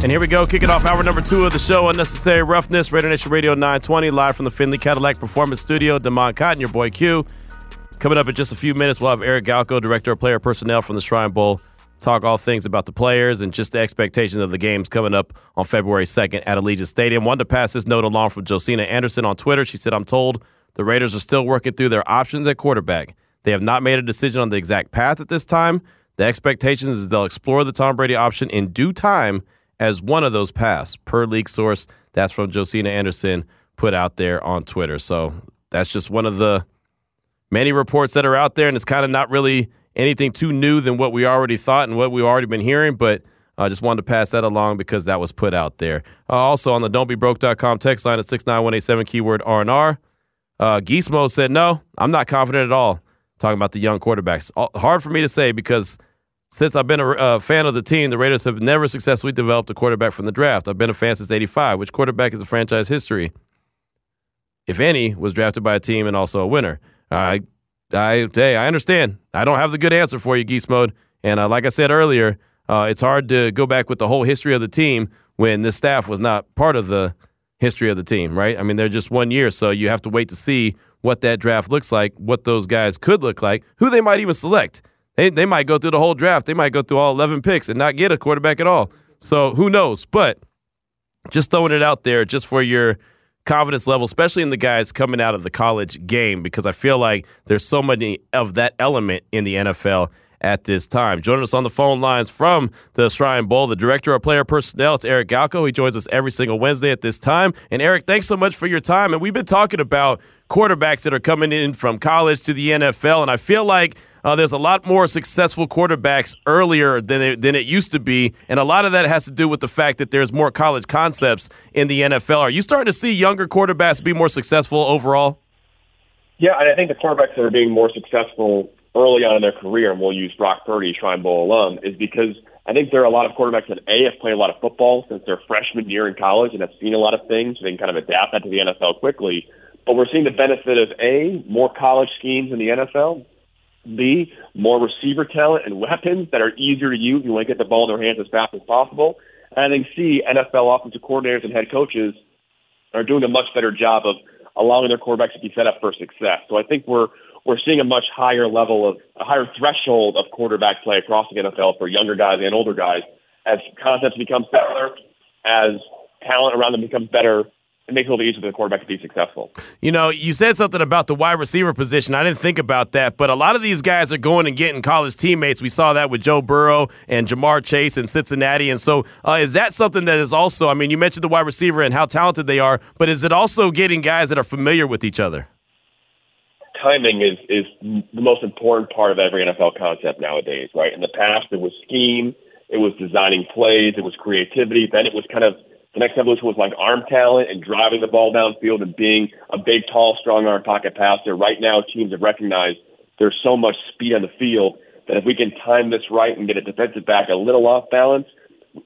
And here we go, kicking off hour number two of the show, Unnecessary Roughness, Raider Nation Radio 920, live from the Findlay Cadillac Performance Studio. Demond Cotton, your boy Q. Coming up in just a few minutes, we'll have Eric Galko, Director of Player Personnel from the Shrine Bowl, talk all things about the players and just the expectations of the games coming up on February 2nd at Allegiant Stadium. Wanted to pass this note along from Josina Anderson on Twitter. She said, I'm told the Raiders are still working through their options at quarterback. They have not made a decision on the exact path at this time. The expectation is they'll explore the Tom Brady option in due time as one of those paths, per league source. That's from Josina Anderson put out there on Twitter. So that's just one of the many reports that are out there, and it's kind of not really anything too new than what we already thought and what we've already been hearing, but I just wanted to pass that along because that was put out there. Uh, also on the don'tbebroke.com text line at 69187 keyword R&R. Uh, Geesmo said, no, I'm not confident at all. Talking about the young quarterbacks. Hard for me to say because since I've been a, fan of the team, the Raiders have never successfully developed a quarterback from the draft. I've been a fan since 85. Which quarterback is the franchise history, if any, was drafted by a team and also a winner? I, I, hey, I understand. I don't have the good answer for you, Geese Mode. And uh, like I said earlier, uh, it's hard to go back with the whole history of the team when this staff was not part of the history of the team, right? I mean, they're just one year, so you have to wait to see what that draft looks like, what those guys could look like, who they might even select. They, they might go through the whole draft. They might go through all 11 picks and not get a quarterback at all. So who knows? But just throwing it out there just for your confidence level, especially in the guys coming out of the college game, because I feel like there's so many of that element in the NFL at this time. Joining us on the phone lines from the Shrine Bowl, the director of player personnel, it's Eric Galko. He joins us every single Wednesday at this time. And Eric, thanks so much for your time. And we've been talking about quarterbacks that are coming in from college to the NFL, and I feel like uh, there's a lot more successful quarterbacks earlier than it, than it used to be, and a lot of that has to do with the fact that there's more college concepts in the NFL. Are you starting to see younger quarterbacks be more successful overall? Yeah, and I think the quarterbacks that are being more successful early on in their career, and we'll use Brock Purdy, Shrine Bowl alum, is because I think there are a lot of quarterbacks that A have played a lot of football since their freshman year in college and have seen a lot of things, so they can kind of adapt that to the NFL quickly. But we're seeing the benefit of A, more college schemes in the NFL, B, more receiver talent and weapons that are easier to use. You want to get the ball in their hands as fast as possible. And I think C, NFL offensive coordinators and head coaches are doing a much better job of allowing their quarterbacks to be set up for success. So I think we're we're seeing a much higher level of a higher threshold of quarterback play across the NFL for younger guys and older guys as concepts become simpler, as talent around them becomes better, it makes it a little easier for the quarterback to be successful. You know, you said something about the wide receiver position. I didn't think about that, but a lot of these guys are going and getting college teammates. We saw that with Joe Burrow and Ja'Marr Chase in Cincinnati. And so, uh, is that something that is also, I mean, you mentioned the wide receiver and how talented they are, but is it also getting guys that are familiar with each other? Timing is, is the most important part of every NFL concept nowadays, right? In the past, it was scheme, it was designing plays, it was creativity, then it was kind of the next evolution was like arm talent and driving the ball downfield and being a big, tall, strong arm pocket passer. Right now, teams have recognized there's so much speed on the field that if we can time this right and get a defensive back a little off balance,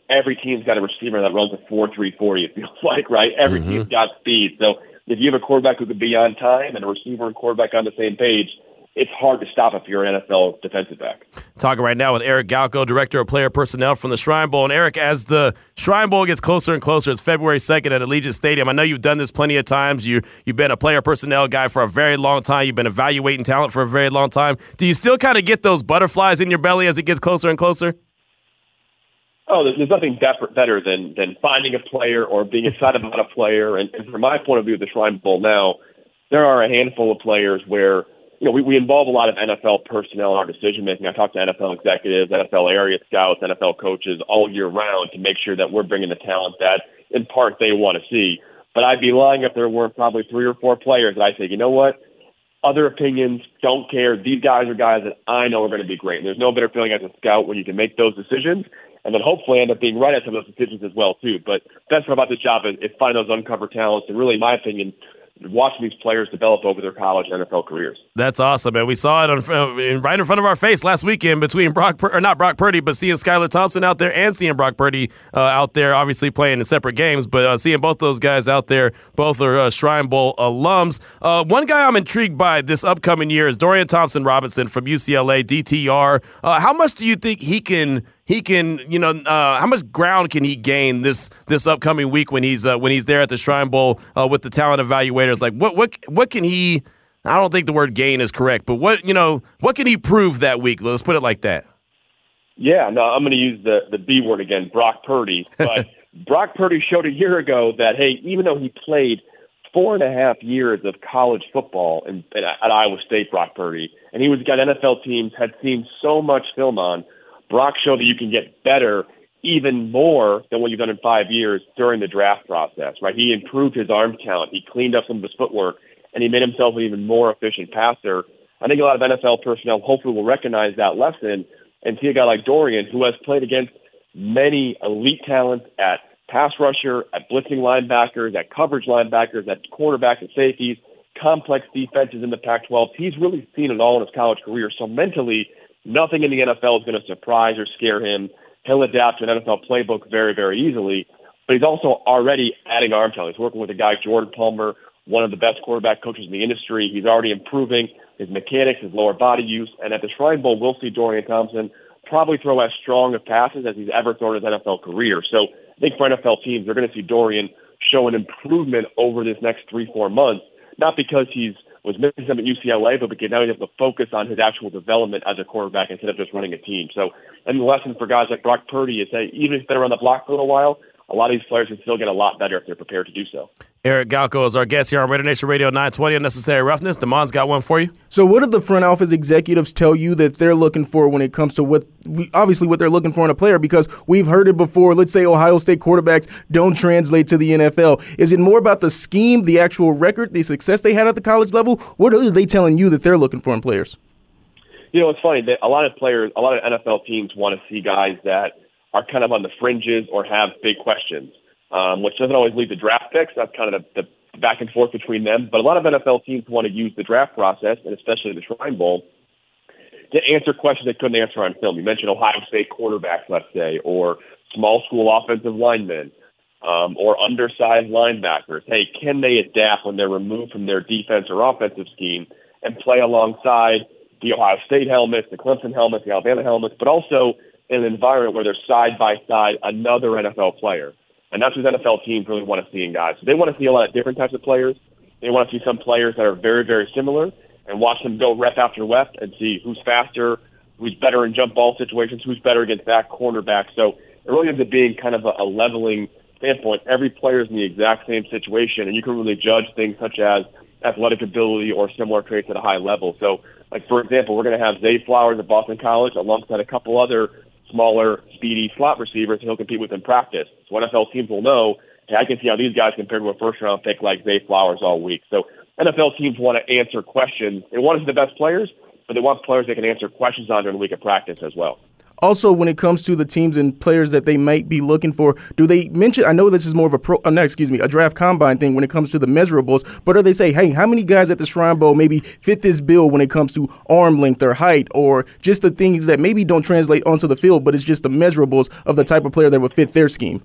every team's got a receiver that runs a four three forty. It feels like right. Every mm-hmm. team's got speed. So if you have a quarterback who could be on time and a receiver and quarterback on the same page, it's hard to stop if you're an NFL defensive back. Talking right now with Eric Galko, Director of Player Personnel from the Shrine Bowl. And Eric, as the Shrine Bowl gets closer and closer, it's February 2nd at Allegiant Stadium. I know you've done this plenty of times. You, you've been a player personnel guy for a very long time. You've been evaluating talent for a very long time. Do you still kind of get those butterflies in your belly as it gets closer and closer? Oh, there's, nothing better than than finding a player or being excited about a player. And, and from my point of view, the Shrine Bowl now, there are a handful of players where you know, we, we involve a lot of NFL personnel in our decision making. I talk to NFL executives, NFL area scouts, NFL coaches all year round to make sure that we're bringing the talent that, in part, they want to see. But I'd be lying if there weren't probably three or four players that I say, you know what? Other opinions don't care. These guys are guys that I know are going to be great. And there's no better feeling as a scout when you can make those decisions and then hopefully end up being right at some of those decisions as well too. But best part about this job is, is finding those uncovered talents, and really, in my opinion, watching these players develop over their college NFL careers. That's awesome, man. We saw it on, right in front of our face last weekend between Brock, or not Brock Purdy, but seeing Skylar Thompson out there and seeing Brock Purdy uh, out there, obviously playing in separate games, but uh, seeing both those guys out there, both are uh, Shrine Bowl alums. Uh, one guy I'm intrigued by this upcoming year is Dorian Thompson Robinson from UCLA, DTR. Uh, how much do you think he can – he can, you know, uh, how much ground can he gain this this upcoming week when he's uh, when he's there at the Shrine Bowl uh, with the talent evaluators? Like, what what what can he? I don't think the word gain is correct, but what you know, what can he prove that week? Let's put it like that. Yeah, no, I'm going to use the the B word again, Brock Purdy. But Brock Purdy showed a year ago that hey, even though he played four and a half years of college football in, at Iowa State, Brock Purdy, and he was got NFL teams had seen so much film on Brock showed that you can get better even more than what you've done in five years during the draft process, right? He improved his arm count, he cleaned up some of his footwork, and he made himself an even more efficient passer. I think a lot of NFL personnel hopefully will recognize that lesson and see a guy like Dorian who has played against many elite talents at pass rusher, at blitzing linebackers, at coverage linebackers, at quarterbacks, at safeties, complex defenses in the Pac-12. He's really seen it all in his college career. So mentally, Nothing in the NFL is going to surprise or scare him. He'll adapt to an NFL playbook very, very easily. But he's also already adding arm talent. He's working with a guy, Jordan Palmer, one of the best quarterback coaches in the industry. He's already improving his mechanics, his lower body use. And at the Shrine Bowl, we'll see Dorian Thompson probably throw as strong of passes as he's ever thrown in his NFL career. So I think for NFL teams, they're going to see Dorian show an improvement over this next three, four months, not because he's – was missing some at UCLA, but now he's able to focus on his actual development as a quarterback instead of just running a team. So, and the lesson for guys like Brock Purdy is that even if they're on the block for a little while, a lot of these players can still get a lot better if they're prepared to do so. Eric Galko is our guest here on Raider Nation Radio 920 Unnecessary Roughness. Damon's got one for you. So, what did the front office executives tell you that they're looking for when it comes to what, obviously, what they're looking for in a player? Because we've heard it before. Let's say Ohio State quarterbacks don't translate to the NFL. Is it more about the scheme, the actual record, the success they had at the college level? What are they telling you that they're looking for in players? You know, it's funny that a lot of players, a lot of NFL teams want to see guys that are kind of on the fringes or have big questions um, which doesn't always lead to draft picks. That's kind of the, the back and forth between them. But a lot of NFL teams want to use the draft process, and especially the Shrine Bowl, to answer questions they couldn't answer on film. You mentioned Ohio State quarterbacks, let's say, or small school offensive linemen, um, or undersized linebackers. Hey, can they adapt when they're removed from their defense or offensive scheme and play alongside the Ohio State helmets, the Clemson helmets, the Alabama helmets, but also in an environment where they're side by side another NFL player? And that's what NFL teams really want to see in guys. So they want to see a lot of different types of players. They want to see some players that are very, very similar and watch them go rep after rep and see who's faster, who's better in jump ball situations, who's better against that cornerback. So it really ends up being kind of a, a leveling standpoint. Every player is in the exact same situation, and you can really judge things such as athletic ability or similar traits at a high level. So, like for example, we're going to have Zay Flowers at Boston College alongside a couple other smaller, speedy slot receivers he'll compete with in practice. So NFL teams will know, hey, I can see how these guys compare to a first round pick like Zay Flowers all week. So NFL teams want to answer questions. They want to see the best players, but they want players they can answer questions on during the week of practice as well. Also, when it comes to the teams and players that they might be looking for, do they mention? I know this is more of a pro, uh, no, excuse me, a draft combine thing when it comes to the measurables. But do they say, hey, how many guys at the Shrine Bowl maybe fit this bill when it comes to arm length or height, or just the things that maybe don't translate onto the field, but it's just the measurables of the type of player that would fit their scheme?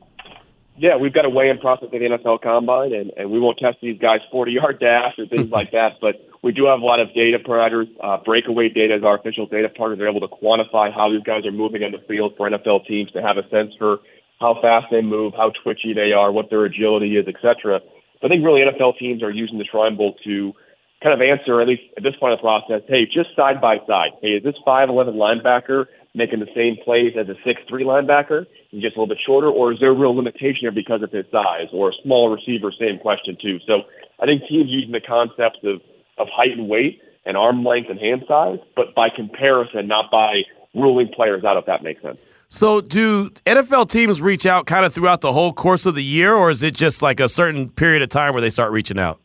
Yeah, we've got a weigh-in process at the NFL Combine, and, and we won't test these guys 40-yard dash or things like that. But we do have a lot of data providers. Uh, breakaway data is our official data partner. They're able to quantify how these guys are moving on the field for NFL teams to have a sense for how fast they move, how twitchy they are, what their agility is, etc. But I think really NFL teams are using the Shrine to kind of answer, at least at this point in the process, hey, just side by side. Hey, is this 5'11 linebacker making the same plays as a 6'3 linebacker? He's just a little bit shorter, or is there a real limitation here because of his size? Or a small receiver, same question too. So I think teams using the concepts of, of height and weight and arm length and hand size, but by comparison, not by ruling players out, if that makes sense. So, do NFL teams reach out kind of throughout the whole course of the year, or is it just like a certain period of time where they start reaching out?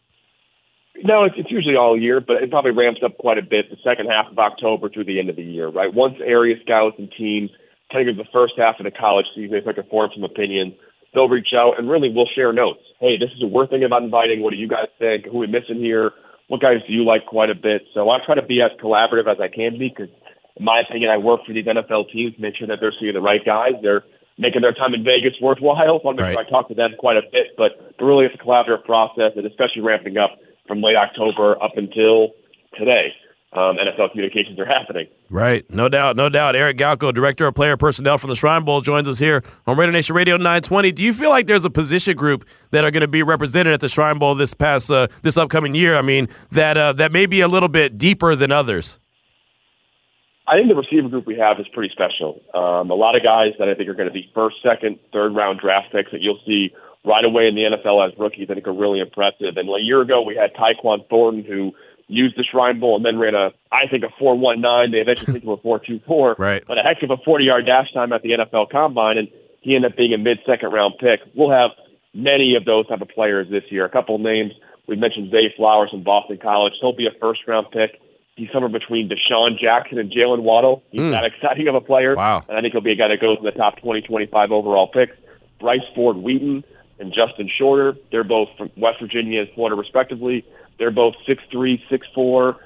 No, it's, it's usually all year, but it probably ramps up quite a bit the second half of October through the end of the year, right? Once area scouts and teams kind of the first half of the college season, if I can form some opinions, they'll reach out and really we'll share notes. Hey, this is a worth thinking about inviting. What do you guys think? Who are we missing here? What guys do you like quite a bit? So I try to be as collaborative as I can be because, in my opinion, I work for these NFL teams, make sure that they're seeing the right guys. They're making their time in Vegas worthwhile. So I make sure I talk to them quite a bit. But, but really, it's a collaborative process, and especially ramping up from late October up until today um, NFL communications are happening. Right, no doubt, no doubt. Eric Galko, director of player personnel from the Shrine Bowl, joins us here on Radio Nation Radio 920. Do you feel like there's a position group that are going to be represented at the Shrine Bowl this past uh, this upcoming year? I mean, that uh, that may be a little bit deeper than others. I think the receiver group we have is pretty special. Um, a lot of guys that I think are going to be first, second, third round draft picks that you'll see right away in the NFL as rookies. I think are really impressive. And a year ago, we had Tyquan Thornton, who used the Shrine Bowl and then ran a, I think, a 4.19. They eventually took him a 4.24. Right. But a heck of a 40 yard dash time at the NFL Combine, and he ended up being a mid second round pick. We'll have many of those type of players this year. A couple of names. We mentioned Zay Flowers from Boston College. He'll be a first round pick. He's somewhere between DeSean Jackson and Jaylen Waddle. He's mm. that exciting of a player. Wow. And I think he'll be a guy that goes in the top 20, 25 overall picks. Bryce Ford Wheaton and Justin Shorter. They're both from West Virginia and Florida, respectively. They're both 6'3", 6'4",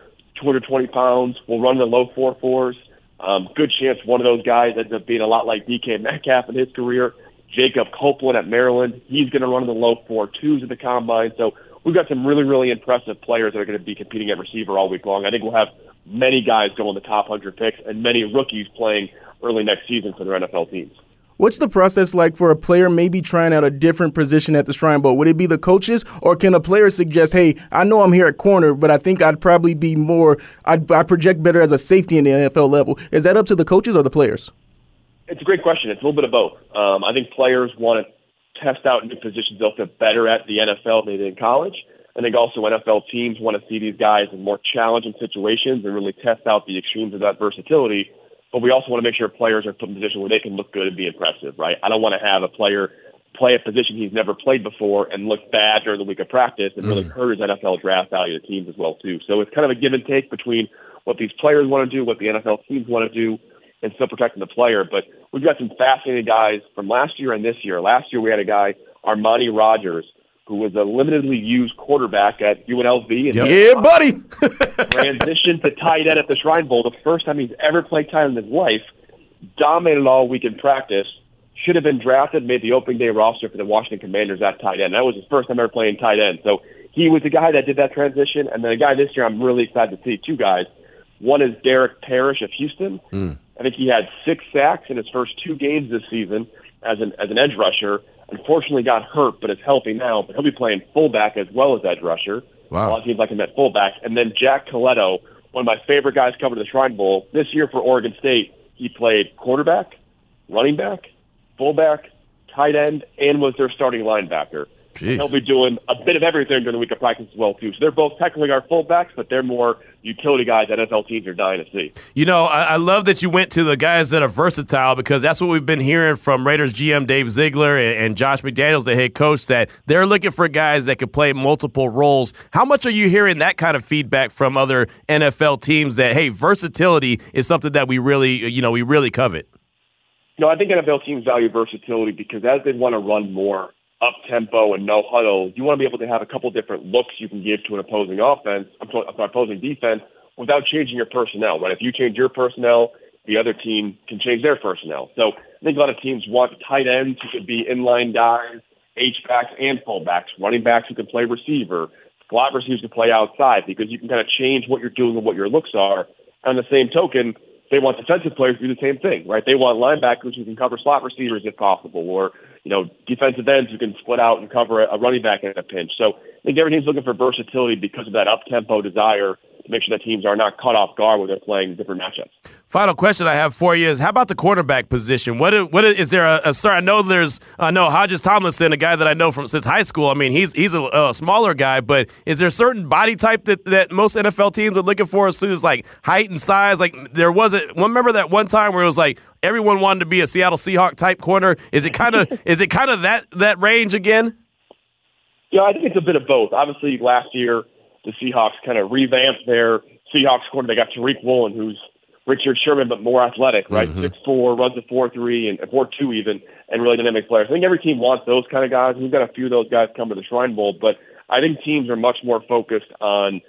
220 pounds. Will run the low four fours. Um, good chance one of those guys ends up being a lot like DK Metcalf in his career. Jacob Copeland at Maryland. He's going to run in the low four twos at the combine. So we've got some really, really impressive players that are going to be competing at receiver all week long. I think we'll have many guys go in the top 100 picks and many rookies playing early next season for their NFL teams. What's the process like for a player maybe trying out a different position at the Shrine Bowl? Would it be the coaches, or can a player suggest, "Hey, I know I'm here at corner, but I think I'd probably be more. I'd, I project better as a safety in the NFL level." Is that up to the coaches or the players? It's a great question. It's a little bit of both. Um, I think players want to test out new positions they'll feel better at the NFL than they did in college. I think also NFL teams want to see these guys in more challenging situations and really test out the extremes of that versatility but we also want to make sure players are put in a position where they can look good and be impressive, right? I don't want to have a player play a position he's never played before and look bad during the week of practice and really mm. hurt his NFL draft value to teams as well too. So it's kind of a give and take between what these players want to do, what the NFL teams want to do, and still protecting the player. But we've got some fascinating guys from last year and this year. Last year we had a guy, Armani Rogers, who was a limitedly used quarterback at UNLV. And. Yeah, buddy. transitioned to tight end at the Shrine Bowl, the first time he's ever played tight end in his life. Dominated all week in practice. Should have been drafted, made the opening day roster for the Washington Commanders at tight end. That was his first time ever playing tight end. So he was the guy that did that transition. And then a guy this year I'm really excited to see, two guys. One is Derek Parish of Houston. Mm. I think he had six sacks in his first two games this season as an as an edge rusher. Unfortunately, got hurt, but is healthy now. But he'll be playing fullback as well as edge rusher. Wow. A lot of teams like him at fullback. And then Jack Colletto, one of my favorite guys coming to the Shrine Bowl this year for Oregon State. He played quarterback, running back, fullback, tight end, and was their starting linebacker. Jeez. They'll be doing a bit of everything during the week of practice as well too. So they're both technically our fullbacks, but they're more utility guys that NFL teams are dying to see. You know, I, I, love that you went to the guys that are versatile because that's what we've been hearing from Raiders GM Dave Ziegler and, and Josh McDaniels, the head coach, that they're looking for guys that can play multiple roles. How much are you hearing that kind of feedback from other NFL teams that hey, versatility is something that we really, you know, we really covet? No, I think NFL teams value versatility because as they want to run more up tempo and no huddle, you want to be able to have a couple different looks you can give to an opposing offense, an opposing defense, without changing your personnel. Right? If you change your personnel, the other team can change their personnel. So I think a lot of teams want tight ends who could be inline guys, H backs and fullbacks, running backs who can play receiver, slot receivers who can play outside because you can kind of change what you're doing and what your looks are. On the same token, they want defensive players to do the same thing, right? They want linebackers who can cover slot receivers if possible, or you know, defensive ends who can split out and cover a running back in a pinch. So I think every team's looking for versatility because of that up tempo desire to make sure that teams are not caught off guard when they're playing different matchups. Final question I have for you is: How about the quarterback position? What is, what is, is there a, a sir? I know there's I know Hodges Tomlinson, a guy that I know from since high school. I mean, he's he's a, a smaller guy, but is there a certain body type that, that most NFL teams are looking for as soon as like height and size? Like there wasn't. One remember that one time where it was like everyone wanted to be a Seattle Seahawk type corner. Is it kind of is it kind of that that range again? Yeah, I think it's a bit of both. Obviously, last year the Seahawks kind of revamped their Seahawks corner. They got Tariq Woolen, who's Richard Sherman, but more athletic, right? Mhm. Six four, runs a four three and four two even, and really dynamic players. I think every team wants those kind of guys. We've got a few of those guys come to the Shrine Bowl, but I think teams are much more focused on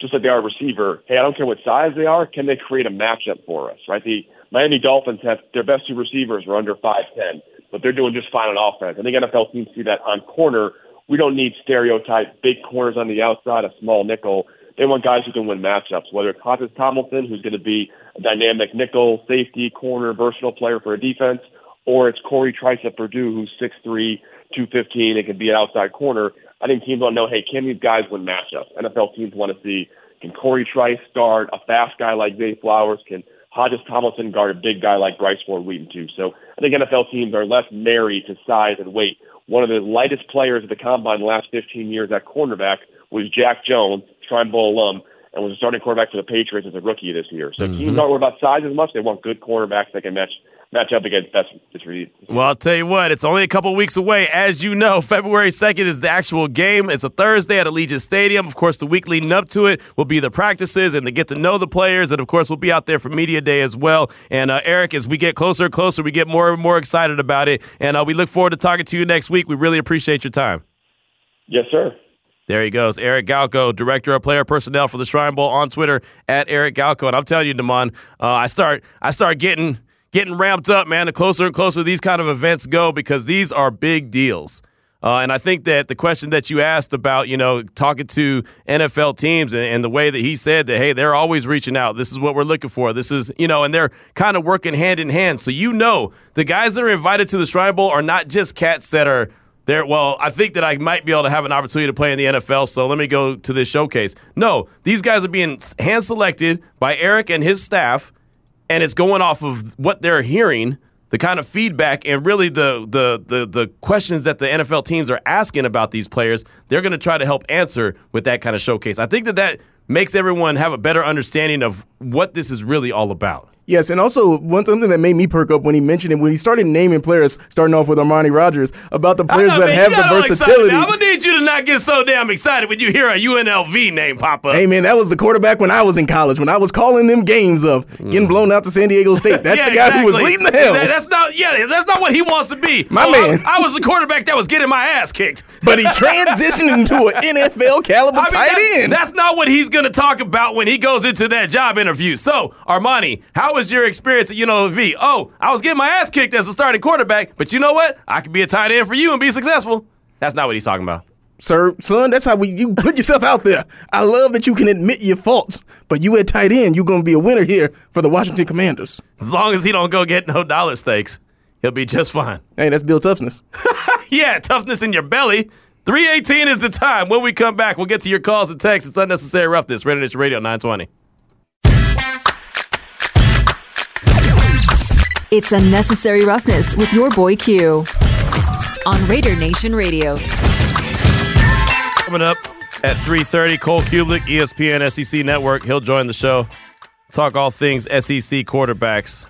just like they are a receiver. Hey, I don't care what size they are. Can they create a matchup for us, right? The Miami Dolphins have their best two receivers are under five ten, but they're doing just fine on offense. I think NFL teams see that on corner. We don't need stereotype big corners on the outside, a small nickel. They want guys who can win matchups, whether it's Hodges Tomlinson, who's going to be a dynamic nickel, safety, corner, versatile player for a defense, or it's Corey Trice at Purdue, who's 6'3", 215, and can be an outside corner. I think teams want to know, hey, can these guys win matchups? NFL teams want to see, can Corey Trice start a fast guy like Zay Flowers? Can Hodges Tomlinson guard a big guy like Bryce Ford Wheaton too? So I think NFL teams are less married to size and weight. One of the lightest players at the combine the last 15 years at cornerback was Jack Jones, Shrine Bowl alum, and was a starting quarterback for the Patriots as a rookie this year. So teams mm-hmm. aren't worried about size as much. They want good cornerbacks that can match match up against best distributed. Well, I'll tell you what, it's only a couple weeks away. As you know, February 2nd is the actual game. It's a Thursday at Allegiant Stadium. Of course, the week leading up to it will be the practices and to get to know the players. And of course, we'll be out there for Media Day as well. And uh, Eric, as we get closer and closer, we get more and more excited about it. And uh, we look forward to talking to you next week. We really appreciate your time. Yes, sir. There he goes, Eric Galko, director of player personnel for the Shrine Bowl on Twitter at Eric Galko. And I'm telling you, Damon, uh, I start I start getting getting ramped up, man. The closer and closer these kind of events go, because these are big deals. Uh, and I think that the question that you asked about, you know, talking to NFL teams and, and the way that he said that, hey, they're always reaching out. This is what we're looking for. This is, you know, and they're kind of working hand in hand. So you know, the guys that are invited to the Shrine Bowl are not just cats that are there. Well, I think that I might be able to have an opportunity to play in the NFL. So let me go to this showcase. No, these guys are being hand selected by Eric and his staff and it's going off of what they're hearing, the kind of feedback, and really the the the the questions that the NFL teams are asking about these players. They're going to try to help answer with that kind of showcase. I think that that makes everyone have a better understanding of what this is really all about. Yes, and also one something that made me perk up when he mentioned it when he started naming players, starting off with Armani Rogers, about the players know, that man, have the versatility. I'm gonna need you to not get so damn excited when you hear a UNLV name pop up. Hey man, that was the quarterback when I was in college. When I was calling them games of getting blown out to San Diego State. That's Mm. Yeah, the guy who was leading the hell. That- that's not. Yeah, that's not what he wants to be. My Oh, man. I, I was the quarterback that was getting my ass kicked. but he transitioned into an NFL caliber I mean, tight that's, end. that's not what he's going to talk about when he goes into that job interview. So, Armani, how was your experience at UNLV? Oh, I was getting my ass kicked as a starting quarterback, but you know what? I could be a tight end for you and be successful. That's not what he's talking about. Sir, son, that's how we you put yourself out there. I love that you can admit your faults, but you at tight end, you're gonna be a winner here for the Washington Commanders. As long as he don't go get no dollar stakes, he'll be just fine. Hey, that's Bill Toughness. Yeah, toughness in your belly. 318 is the time. When we come back, we'll get to your calls and texts. It's unnecessary roughness. Radio Radio 920. It's Unnecessary Roughness with your boy Q on Raider Nation Radio. Coming up at 3.30, Cole Cubelic, ESPN SEC Network. He'll join the show. Talk all things SEC quarterbacks.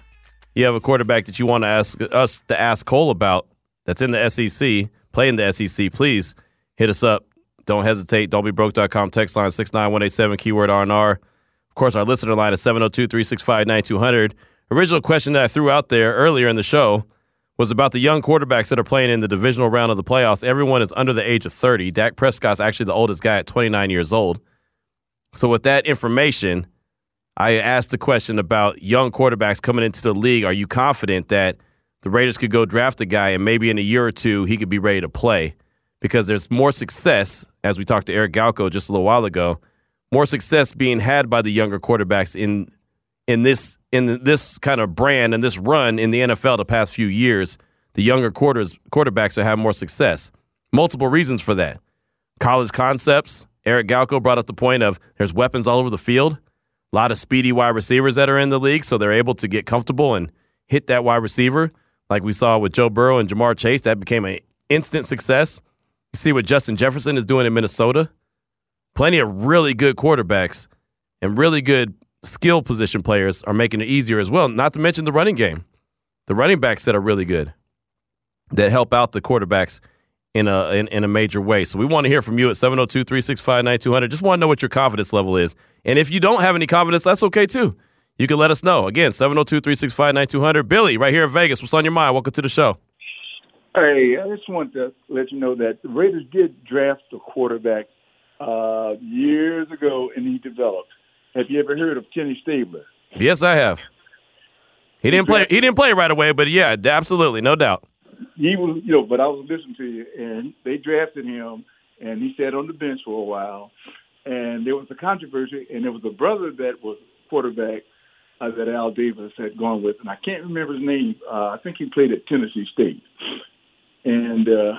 You have a quarterback that you want to ask us to ask Cole about that's in the SEC, playing the SEC, please hit us up. Don't hesitate. Don't be broke.com. Text line 69187, keyword R&R. Of course, our listener line is 702 365 9200. Original question that I threw out there earlier in the show was about the young quarterbacks that are playing in the divisional round of the playoffs. Everyone is under the age of 30. Dak Prescott's actually the oldest guy at 29 years old. So, with that information, I asked the question about young quarterbacks coming into the league. Are you confident that the Raiders could go draft a guy and maybe in a year or two he could be ready to play? Because there's more success, as we talked to Eric Galko just a little while ago, more success being had by the younger quarterbacks in in this in this kind of brand and this run in the NFL the past few years. The younger quarters quarterbacks are having more success. Multiple reasons for that. College concepts. Eric Galko brought up the point of there's weapons all over the field. A lot of speedy wide receivers that are in the league, so they're able to get comfortable and hit that wide receiver, like we saw with Joe Burrow and Ja'Marr Chase. That became an instant success. You see what Justin Jefferson is doing in Minnesota. Plenty of really good quarterbacks and really good skill position players are making it easier as well. Not to mention the running game, the running backs that are really good that help out the quarterbacks in a in, in a major way. So we want to hear from you at 702-365-9200. Just want to know what your confidence level is. And if you don't have any confidence, that's okay too. you can let us know. Again, 702 365 9200. Billy, right here in Vegas. What's on your mind? Welcome to the show. Hey, I just want to let you know that the Raiders did draft a quarterback uh, years ago, and he developed. Have you ever heard of Kenny Stabler? Yes, I have. He didn't play. He didn't play right away, but yeah, absolutely, no doubt. He was, you know, but I was listening to you, and they drafted him, and he sat on the bench for a while, and there was a controversy, and there was a brother that was quarterback uh, that Al Davis had gone with, and I can't remember his name. Uh, I think he played at Tennessee State, and uh,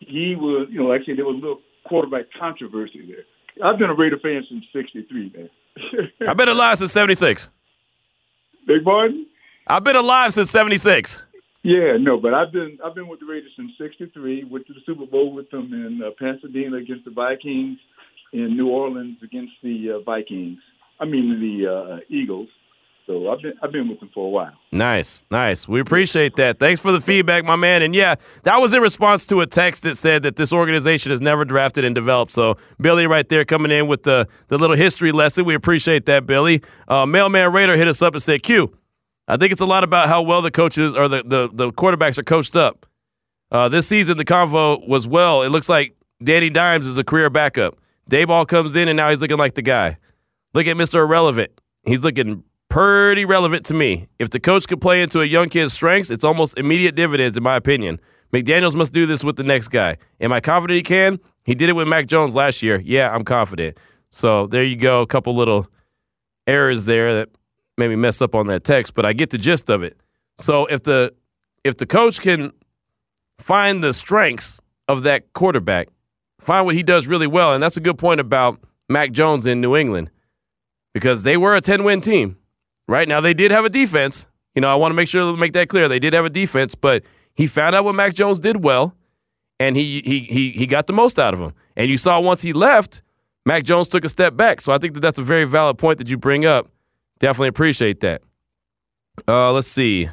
he was, you know, actually there was a little quarterback controversy there. I've been a Raider fan since '63, man. I've been alive since '76. Big Martin. I've been alive since '76. Yeah, no, but I've been I've been with the Raiders since '63. Went to the Super Bowl with them in uh, Pasadena against the Vikings, in New Orleans against the uh, Vikings. I mean the uh, Eagles. So I've been I've been with them for a while. Nice, nice. We appreciate that. Thanks for the feedback, my man. And yeah, that was in response to a text that said that this organization has never drafted and developed. So Billy, right there, coming in with the the little history lesson. We appreciate that, Billy. Uh, Mailman Raider hit us up and said, "Q, I think it's a lot about how well the coaches or the the, the quarterbacks are coached up. Uh, this season, the convo was well. It looks like Danny Dimes is a career backup. Daboll comes in and now he's looking like the guy. Look at Mr. Irrelevant. He's looking." Pretty relevant to me. If the coach could play into a young kid's strengths, it's almost immediate dividends, in my opinion. McDaniels must do this with the next guy. Am I confident he can? He did it with Mac Jones last year. Yeah, I'm confident. So there you go. A couple little errors there that made me mess up on that text, but I get the gist of it. So if the if the coach can find the strengths of that quarterback, find what he does really well, and that's a good point about Mac Jones in New England because they were a 10 win team. Right now, they did have a defense. You know, I want to make sure to make that clear. They did have a defense, but he found out what Mac Jones did well, and he he he he got the most out of him. And you saw once he left, Mac Jones took a step back. So I think that that's a very valid point that you bring up. Definitely appreciate that. Uh, let's see.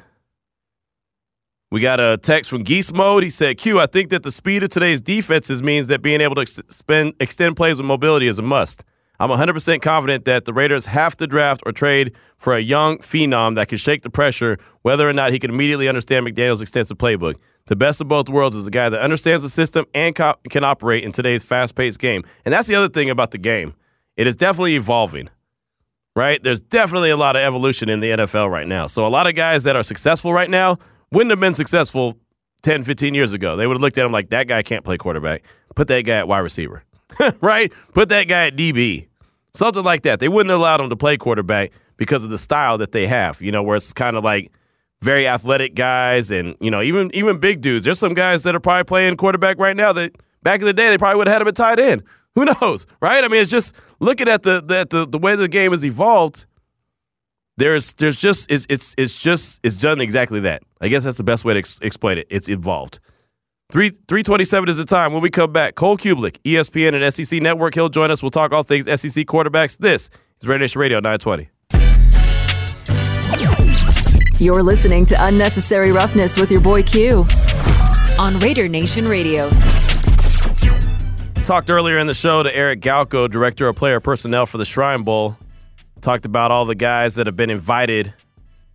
We got a text from Geese Mode. He said, Q, I think that the speed of today's defenses means that being able to ex- spend, extend plays with mobility is a must. I'm 100% confident that the Raiders have to draft or trade for a young phenom that can shake the pressure, whether or not he can immediately understand McDaniel's extensive playbook. The best of both worlds is a guy that understands the system and co- can operate in today's fast paced game. And that's the other thing about the game. It is definitely evolving, right? There's definitely a lot of evolution in the NFL right now. So a lot of guys that are successful right now wouldn't have been successful 10, 15 years ago. They would have looked at him like, that guy can't play quarterback. Put that guy at wide receiver, right? Put that guy at DB Something like that. They wouldn't allow him to play quarterback because of the style that they have, you know, where it's kind of like very athletic guys and, you know, even even big dudes. There's some guys that are probably playing quarterback right now that back in the day they probably would have had him at tight end. Who knows, right? I mean, it's just looking at the the the, the way the game has evolved. There's there's just it's it's it's just it's done exactly that. I guess that's the best way to ex- explain it. It's evolved. Three three twenty seven is the time. When we come back, Cole Cubelic, ESPN and SEC Network. He'll join us. We'll talk all things SEC quarterbacks. This is Raider Nation Radio nine twenty. You're listening to Unnecessary Roughness with your boy Q on Raider Nation Radio. Talked earlier in the show to Eric Galko, director of player personnel for the Shrine Bowl. Talked about all the guys that have been invited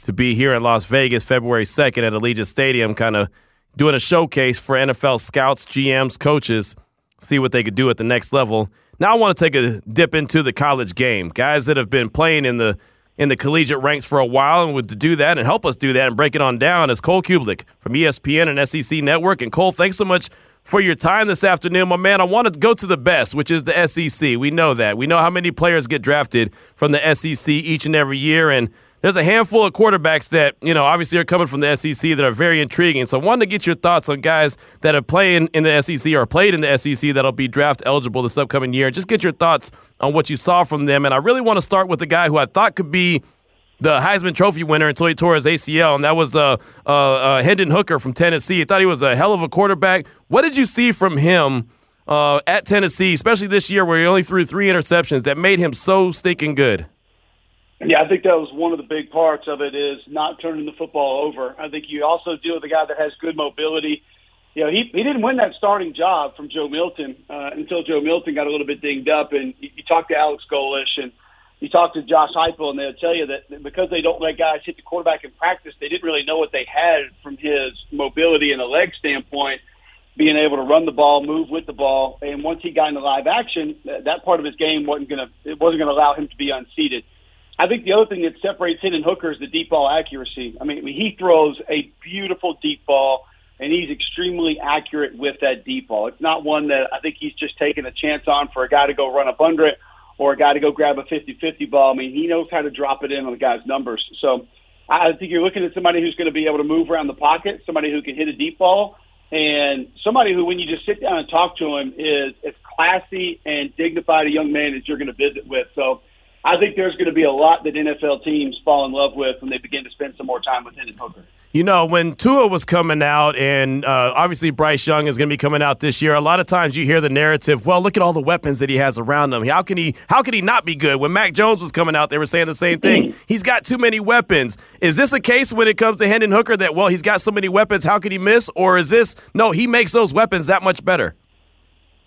to be here in Las Vegas February 2nd at Allegiant Stadium, kind of doing a showcase for NFL scouts, GMs, coaches, see what they could do at the next level. Now I want to take a dip into the college game. Guys that have been playing in the in the collegiate ranks for a while and would do that and help us do that and break it on down is Cole Cubelic from ESPN and SEC Network. And Cole, thanks so much for your time this afternoon, my man. I want to go to the best, which is the SEC. We know that. We know how many players get drafted from the SEC each and every year. And there's a handful of quarterbacks that, you know, obviously are coming from the SEC that are very intriguing. So I wanted to get your thoughts on guys that are playing in the SEC or played in the SEC that'll be draft eligible this upcoming year. Just get your thoughts on what you saw from them. And I really want to start with the guy who I thought could be the Heisman Trophy winner until he tore his ACL, and that was uh, uh, uh, Hendon Hooker from Tennessee. I thought he was a hell of a quarterback. What did you see from him uh, at Tennessee, especially this year where he only threw three interceptions that made him so stinking good? Yeah, I think that was one of the big parts of it is not turning the football over. I think you also deal with a guy that has good mobility. You know, he he didn't win that starting job from Joe Milton uh, until Joe Milton got a little bit dinged up, and you, you talk to Alex Golesh, and you talk to Josh Heupel, and they'll tell you that because they don't let guys hit the quarterback in practice, they didn't really know what they had from his mobility and a leg standpoint, being able to run the ball, move with the ball, and once he got into live action, that part of his game wasn't to it wasn't to allow him to be unseated. I think the other thing that separates Hendon Hooker is the deep ball accuracy. I mean, he throws a beautiful deep ball, and he's extremely accurate with that deep ball. It's not one that I think he's just taking a chance on for a guy to go run up under it or a guy to go grab a 50-50 ball. I mean, he knows how to drop it in on the guy's numbers. So I think you're looking at somebody who's going to be able to move around the pocket, somebody who can hit a deep ball, and somebody who, when you just sit down and talk to him, is as classy and dignified a young man as you're going to visit with. So I think there's going to be a lot that NFL teams fall in love with when they begin to spend some more time with Hendon Hooker. You know, when Tua was coming out, and uh, obviously Bryce Young is going to be coming out this year. A lot of times you hear the narrative, "Well, look at all the weapons that he has around him. How can he? How can he not be good?" When Mac Jones was coming out, they were saying the same thing. he's got too many weapons. Is this a case when it comes to Hendon Hooker that well, he's got so many weapons, how could he miss? Or is this no? He makes those weapons that much better.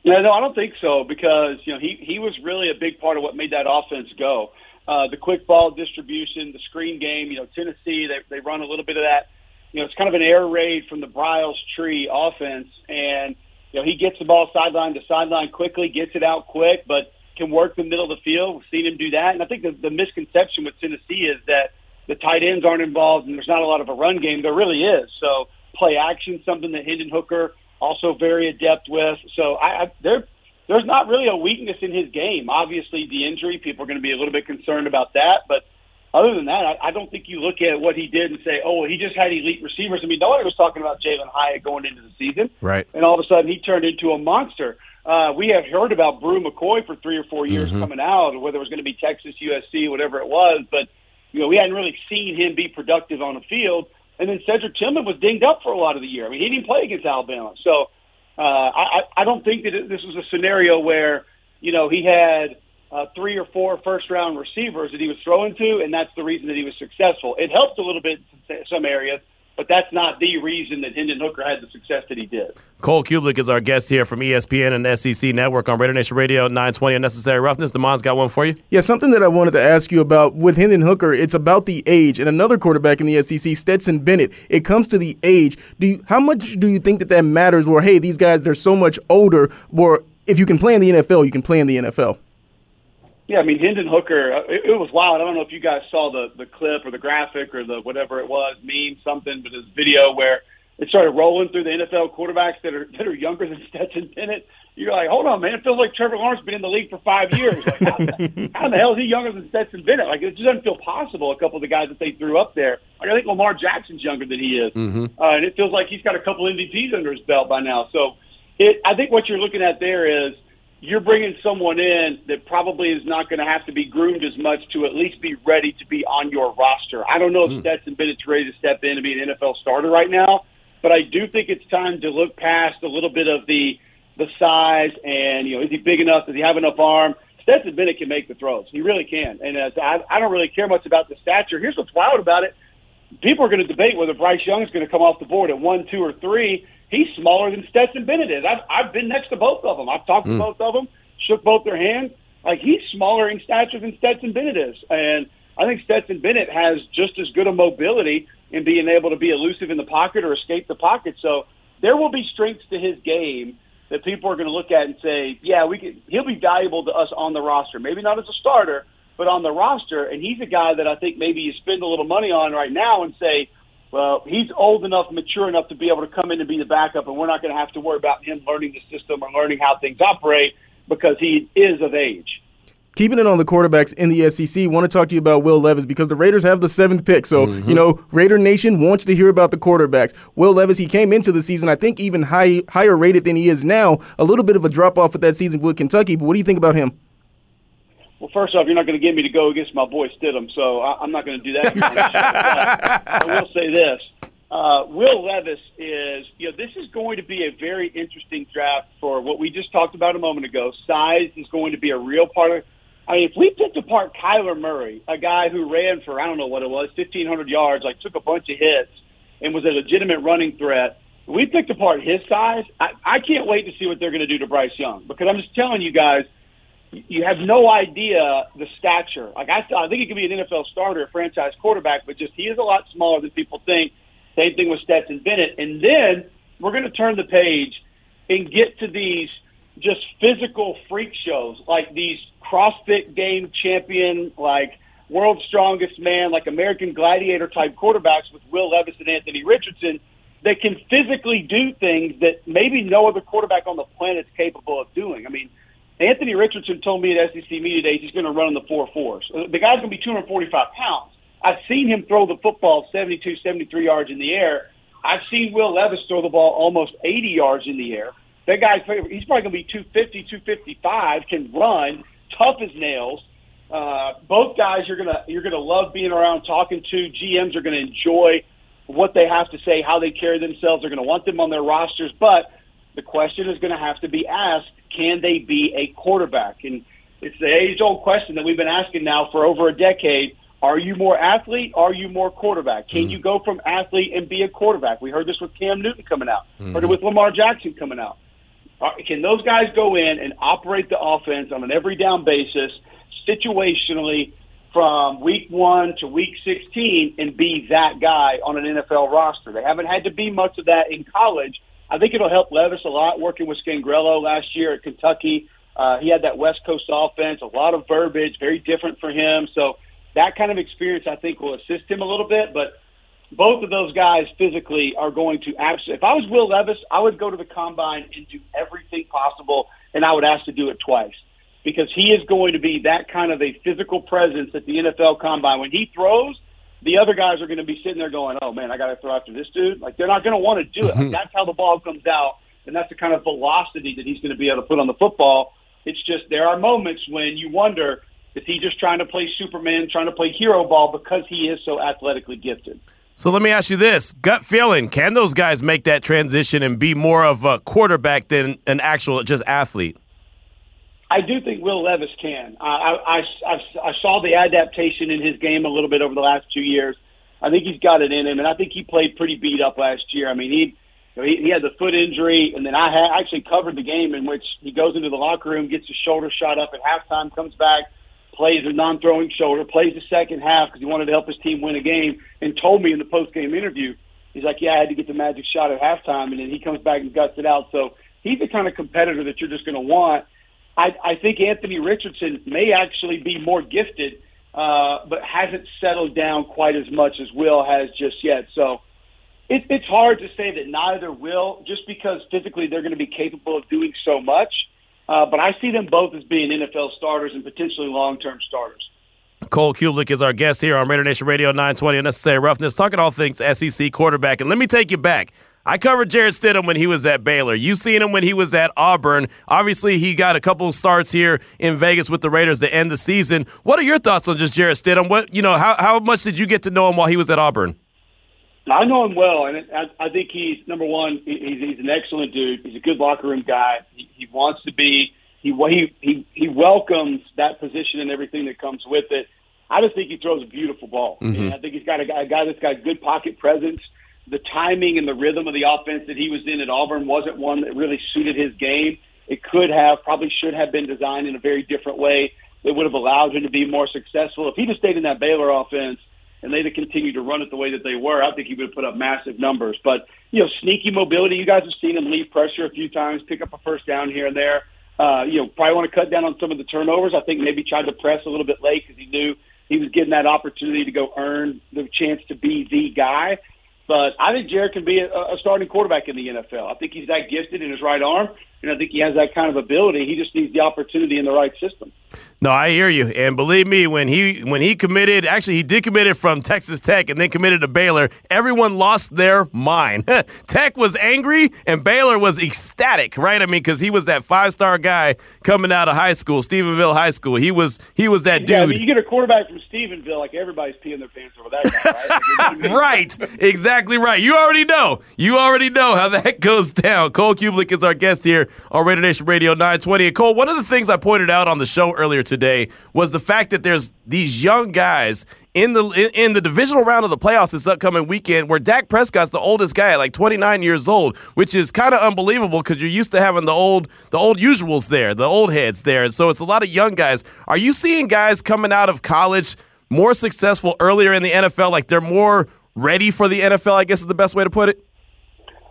Yeah, no, I don't think so because you know he he was really a big part of what made that offense go. Uh, the quick ball distribution, the screen game. You know, Tennessee they they run a little bit of that you know, it's kind of an air raid from the Briles tree offense. And, you know, he gets the ball sideline to sideline quickly, gets it out quick, but can work the middle of the field. We've seen him do that. And I think the, the misconception with Tennessee is that the tight ends aren't involved and there's not a lot of a run game. There really is. So play action, something that Hendon Hooker also very adept with. So I, I there there's not really a weakness in his game. Obviously, the injury, people are going to be a little bit concerned about that, but other than that, I, I don't think you look at what he did and say, "Oh, he just had elite receivers." I mean, nobody was talking about Jalin Hyatt going into the season, right? And all of a sudden, he turned into a monster. Uh, we have heard about Bru McCoy for three or four years Mhm. coming out, whether it was going to be Texas, USC, whatever it was. But you know, we hadn't really seen him be productive on the field. And then Cedric Tillman was dinged up for a lot of the year. I mean, he didn't play against Alabama, so uh, I, I don't think that this was a scenario where you know he had uh, three or four first round receivers that he was throwing to, and that's the reason that he was successful. It helped a little bit in some areas, but that's not the reason that Hendon Hooker had the success that he did. Cole Cubelic is our guest here from ESPN and SEC Network on Raider Nation Radio 920 Unnecessary Roughness. Demon's got one for you. Yeah, something that I wanted to ask you about with Hendon Hooker, it's about the age. And another quarterback in the SEC, Stetson Bennett, it comes to the age. Do you, how much do you think that that matters? Where hey, these guys they're so much older. Or if you can play in the NFL, you can play in the NFL. Yeah, I mean Hendon Hooker. uh, It, it was wild. I don't know if you guys saw the the clip or the graphic or the whatever it was, meme something, but this video where it started rolling through the NFL quarterbacks that are that are younger than Stetson Bennett. You're like, hold on, man. It feels like Trevor Lawrence been in the league for five years. Like, how, the, how the hell is he younger than Stetson Bennett? Like, it just doesn't feel possible. A couple of the guys that they threw up there. Like, I think Lamar Jackson's younger than he is, Mm-hmm. uh, and it feels like he's got a couple MVPs under his belt by now. So, it. I think what you're looking at there is you're bringing someone in that probably is not going to have to be groomed as much to at least be ready to be on your roster. I don't know if Stetson Bennett's ready to step in and be an NFL starter right now, but I do think it's time to look past a little bit of the the size and you know is he big enough? Does he have enough arm? Stetson Bennett can make the throws. He really can, and uh, I, I don't really care much about the stature. Here's what's wild about it: people are going to debate whether Bryce Young is going to come off the board at one, two, or three. He's smaller than Stetson Bennett is. I've, I've been next to both of them. I've talked to hmm. both of them, shook both their hands. Like he's smaller in stature than Stetson Bennett is, and I think Stetson Bennett has just as good a mobility in being able to be elusive in the pocket or escape the pocket. So there will be strengths to his game that people are going to look at and say, yeah, we can. He'll be valuable to us on the roster. Maybe not as a starter, but on the roster. And he's a guy that I think maybe you spend a little money on right now and say, well, he's old enough, mature enough to be able to come in and be the backup, and we're not going to have to worry about him learning the system or learning how things operate because he is of age. Keeping it on the quarterbacks in the SEC, want to talk to you about Will Levis because the Raiders have the seventh pick. So, mm-hmm. you know, Raider Nation wants to hear about the quarterbacks. Will Levis, he came into the season, I think, even high, higher rated than he is now. A little bit of a drop off with that season with Kentucky, but what do you think about him? Well, first off, you're not going to get me to go against my boy Stidham, so I, I'm not going to do that. I will say this: uh, Will Levis is, you know, this is going to be a very interesting draft for what we just talked about a moment ago. Size is going to be a real part of. I mean, if we picked apart Kyler Murray, a guy who ran for I don't know what it was, 1,500 yards, like took a bunch of hits, and was a legitimate running threat. We picked apart his size. I, I can't wait to see what they're going to do to Bryce Young because I'm just telling you guys you have no idea the stature. Like I, I think he could be an NFL starter, a franchise quarterback, but just he is a lot smaller than people think. Same thing with Stetson Bennett. And then we're going to turn the page and get to these just physical freak shows, like these CrossFit game champion, like world's strongest man, like American Gladiator type quarterbacks with Will Levis and Anthony Richardson that can physically do things that maybe no other quarterback on the planet is capable of doing. I mean, Anthony Richardson told me at SEC Media Days he's going to run in the four fours. Uh, the guy's going to be 245 pounds. I've seen him throw the football 72, 73 yards in the air. I've seen Will Levis throw the ball almost 80 yards in the air. That guy's he's probably going to be 250, 255, can run, tough as nails. Uh, both guys you're gonna you're gonna love being around, talking to. GMs are going to enjoy what they have to say, how they carry themselves. They're going to want them on their rosters, but the question is going to have to be asked: Can they be a quarterback? And it's the age-old question that we've been asking now for over a decade. Are you more athlete? Are you more quarterback? Can mm. you go from athlete and be a quarterback? We heard this with Cam Newton coming out. Mm. Heard it with Lamar Jackson coming out. Can those guys go in and operate the offense on an every down basis, situationally, from week one to week 16 and be that guy on an NFL roster? They haven't had to be much of that in college. I think it'll help Levis a lot working with Scangarello last year at Kentucky. Uh, he had that West Coast offense, a lot of verbiage, very different for him. So that kind of experience, I think, will assist him a little bit. But both of those guys physically are going to absolutely. If I was Will Levis, I would go to the combine and do everything possible, and I would ask to do it twice because he is going to be that kind of a physical presence at the NFL combine. When he throws, the other guys are going to be sitting there going, "Oh man, I got to throw after this dude." Like they're not going to want to do it. Like, mm-hmm. that's how the ball comes out, and that's the kind of velocity that he's going to be able to put on the football. It's just there are moments when you wonder is he just trying to play Superman, trying to play hero ball because he is so athletically gifted. So let me ask you this: gut feeling, can those guys make that transition and be more of a quarterback than an actual just athlete? I do think Will Levis can. I, I, I, I saw the adaptation in his game a little bit over the last two years. I think he's got it in him, and I think he played pretty beat up last year. I mean, he he, he had the foot injury, and then I had actually covered the game in which he goes into the locker room, gets his shoulder shot up at halftime, comes back, plays a non-throwing shoulder, plays the second half because he wanted to help his team win a game, and told me in the post-game interview, he's like, "Yeah, I had to get the magic shot at halftime," and then he comes back and guts it out. So he's the kind of competitor that you're just going to want. I, I think Anthony Richardson may actually be more gifted, uh, but hasn't settled down quite as much as Will has just yet. So it, it's hard to say that neither will, just because physically they're going to be capable of doing so much. Uh, but I see them both as being NFL starters and potentially long-term starters. Cole Cubelic is our guest here on Raider Nation Radio 920 Unnecessary Roughness, talking all things SEC quarterback. And let me take you back. I covered Jarrett Stidham when he was at Baylor. You seen him when he was at Auburn. Obviously, he got a couple starts here in Vegas with the Raiders to end the season. What are your thoughts on just Jarrett Stidham? What you know, how how much did you get to know him while he was at Auburn? I know him well, and I, I think he's number one. He's, he's an excellent dude. He's a good locker room guy. He, he wants to be. He he he he welcomes that position and everything that comes with it. I just think he throws a beautiful ball. Mm-hmm. And I think he's got a guy, a guy that's got good pocket presence. The timing and the rhythm of the offense that he was in at Auburn wasn't one that really suited his game. It could have, probably should have been designed in a very different way that would have allowed him to be more successful. If he'd have stayed in that Baylor offense, and they'd have continued to run it the way that they were, I think he would have put up massive numbers. But, you know, sneaky mobility, you guys have seen him leave pressure a few times, pick up a first down here and there. Uh, you know, probably want to cut down on some of the turnovers. I think maybe tried to press a little bit late because he knew he was getting that opportunity to go earn the chance to be the guy. But I think Jared can be a, a starting quarterback in the NFL. I think he's that gifted in his right arm, and I think he has that kind of ability. He just needs the opportunity in the right system. No, I hear you, and believe me, when he when he committed, actually he did commit it from Texas Tech and then committed to Baylor. Everyone lost their mind. Tech was angry, and Baylor was ecstatic, right? I mean, because he was that five star guy coming out of high school, Stephenville High School. He was he was that dude. Yeah, I mean, you get a quarterback from Stephenville, like everybody's peeing their pants over that guy, right? right, exactly right. You already know. You already know how that goes down. Cole Cubelic is our guest here on Raider Nation Radio 920. And Cole, one of the things I pointed out on the show earlier today was the fact that there's these young guys in the in, the divisional round of the playoffs this upcoming weekend where Dak Prescott's the oldest guy like 29 years old, which is kind of unbelievable because you're used to having the old the old usuals there, the old heads there. And so it's a lot of young guys. Are you seeing guys coming out of college more successful earlier in the NFL like they're more ready for the NFL, I guess is the best way to put it?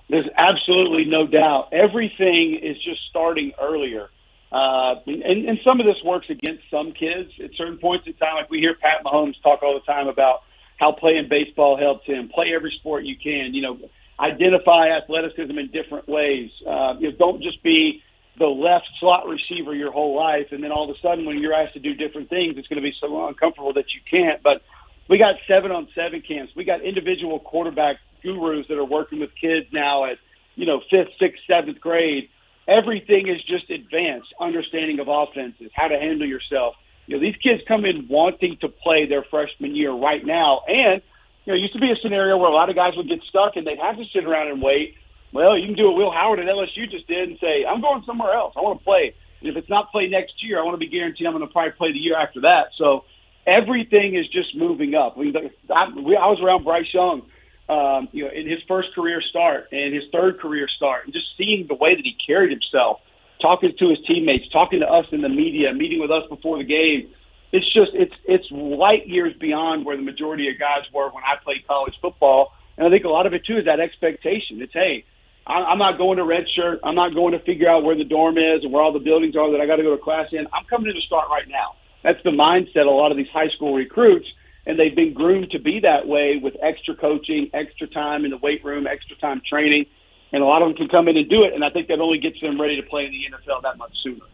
There's absolutely no doubt. Everything is just starting earlier. Uh, and, and some of this works against some kids at certain points in time. Like we hear Pat Mahomes talk all the time about how playing baseball helps him. Play every sport you can. You know, identify athleticism in different ways. Uh, you know, don't just be the left slot receiver your whole life, and then all of a sudden when you're asked to do different things, it's going to be so uncomfortable that you can't. But we got seven on seven camps. We got individual quarterback gurus that are working with kids now at you know fifth, sixth, seventh grade everything is just advanced understanding of offenses, how to handle yourself. You know, these kids come in wanting to play their freshman year right now. And, you know, it used to be a scenario where a lot of guys would get stuck and they'd have to sit around and wait. Well, you can do what Will Howard at LSU just did and say, I'm going somewhere else. I want to play. And if it's not play next year, I want to be guaranteed I'm going to probably play the year after that. So everything is just moving up. I, mean, I, I was around Bryce Young um, you know, in his first career start and his third career start, and just seeing the way that he carried himself, talking to his teammates, talking to us in the media, meeting with us before the game. It's just it's it's light years beyond where the majority of guys were when I played college football, and I think a lot of it too is that expectation. It's hey, I'm not going to redshirt. I'm not going to figure out where the dorm is and where all the buildings are that I got to go to class in. I'm coming in to start right now. That's the mindset a lot of these high school recruits and they've been groomed to be that way with extra coaching, extra time in the weight room, extra time training, and a lot of them can come in and do it. And I think that only gets them ready to play in the NFL that much sooner.